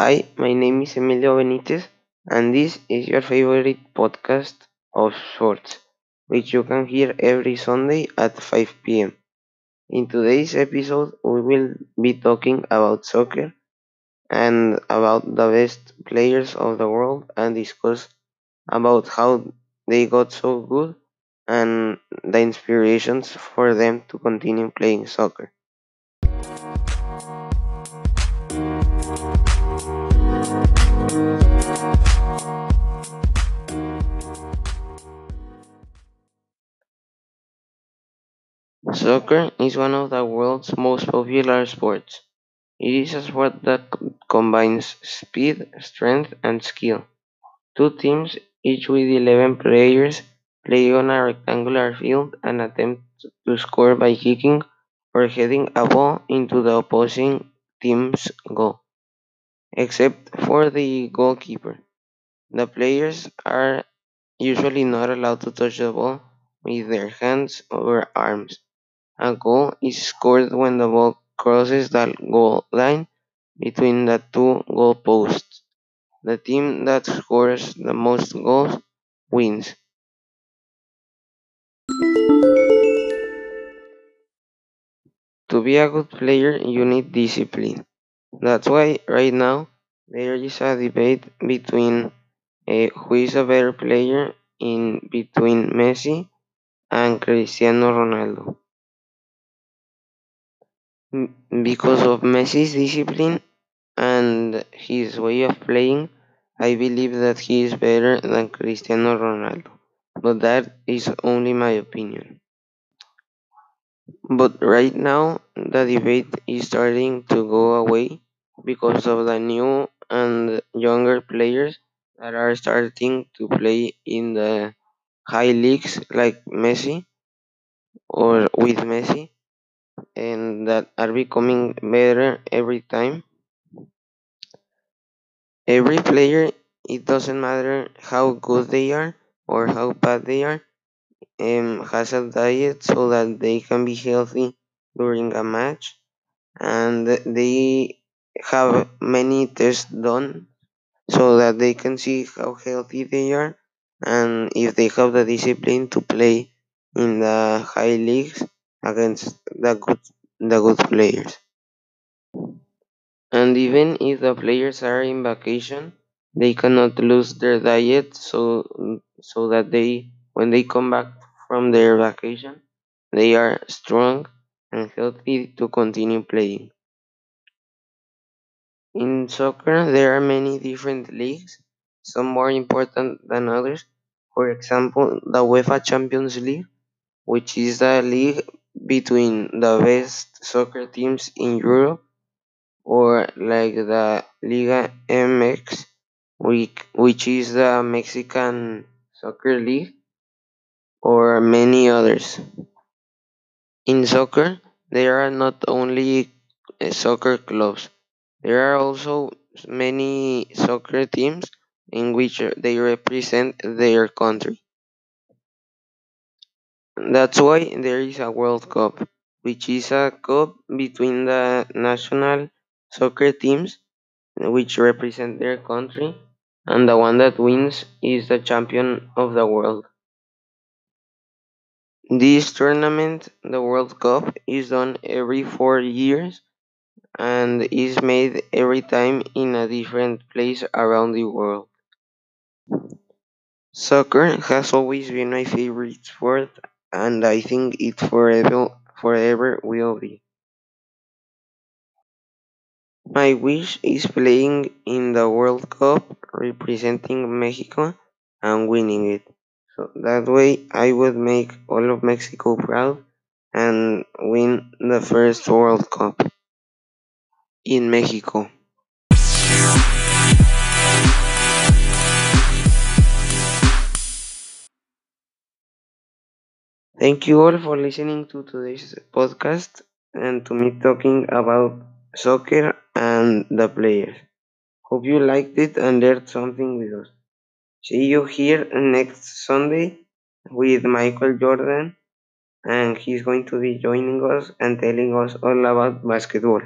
Hi, my name is Emilio Benitez, and this is your favorite podcast of sorts, which you can hear every Sunday at 5 pm. In today's episode, we will be talking about soccer and about the best players of the world and discuss about how they got so good and the inspirations for them to continue playing soccer. Soccer is one of the world's most popular sports. It is a sport that combines speed, strength, and skill. Two teams, each with 11 players, play on a rectangular field and attempt to score by kicking or heading a ball into the opposing team's goal, except for the goalkeeper. The players are usually not allowed to touch the ball with their hands or arms. A goal is scored when the ball crosses the goal line between the two goalposts. The team that scores the most goals wins. To be a good player, you need discipline. That's why right now there is a debate between uh, who is a better player in between Messi and Cristiano Ronaldo. Because of Messi's discipline and his way of playing, I believe that he is better than Cristiano Ronaldo. But that is only my opinion. But right now, the debate is starting to go away because of the new and younger players that are starting to play in the high leagues like Messi or with Messi and that are becoming better every time. Every player, it doesn't matter how good they are or how bad they are, um, has a diet so that they can be healthy during a match and they have many tests done so that they can see how healthy they are and if they have the discipline to play in the high leagues against the good the good players. And even if the players are in vacation, they cannot lose their diet so so that they when they come back from their vacation, they are strong and healthy to continue playing. In soccer, there are many different leagues, some more important than others. For example, the UEFA Champions League, which is the league between the best soccer teams in Europe, or like the Liga MX, which, is the Mexican soccer league, or many others. In soccer, there are not only uh, soccer clubs, there are also many soccer teams in which they represent their country. That's why there is a World Cup, which is a cup between the national soccer teams which represent their country, and the one that wins is the champion of the world. This tournament, the World Cup, is done every four years and is made every time in a different place around the world. Soccer has always been my favorite sport, and I think it forever forever will be. My wish is playing in the World Cup representing Mexico and winning it. So that way I would make all of Mexico proud and win the first World Cup in Mexico. Thank you all for listening to today's podcast and to me talking about soccer and the players. Hope you liked it and learned something with us. See you here next Sunday with Michael Jordan, and he's going to be joining us and telling us all about basketball.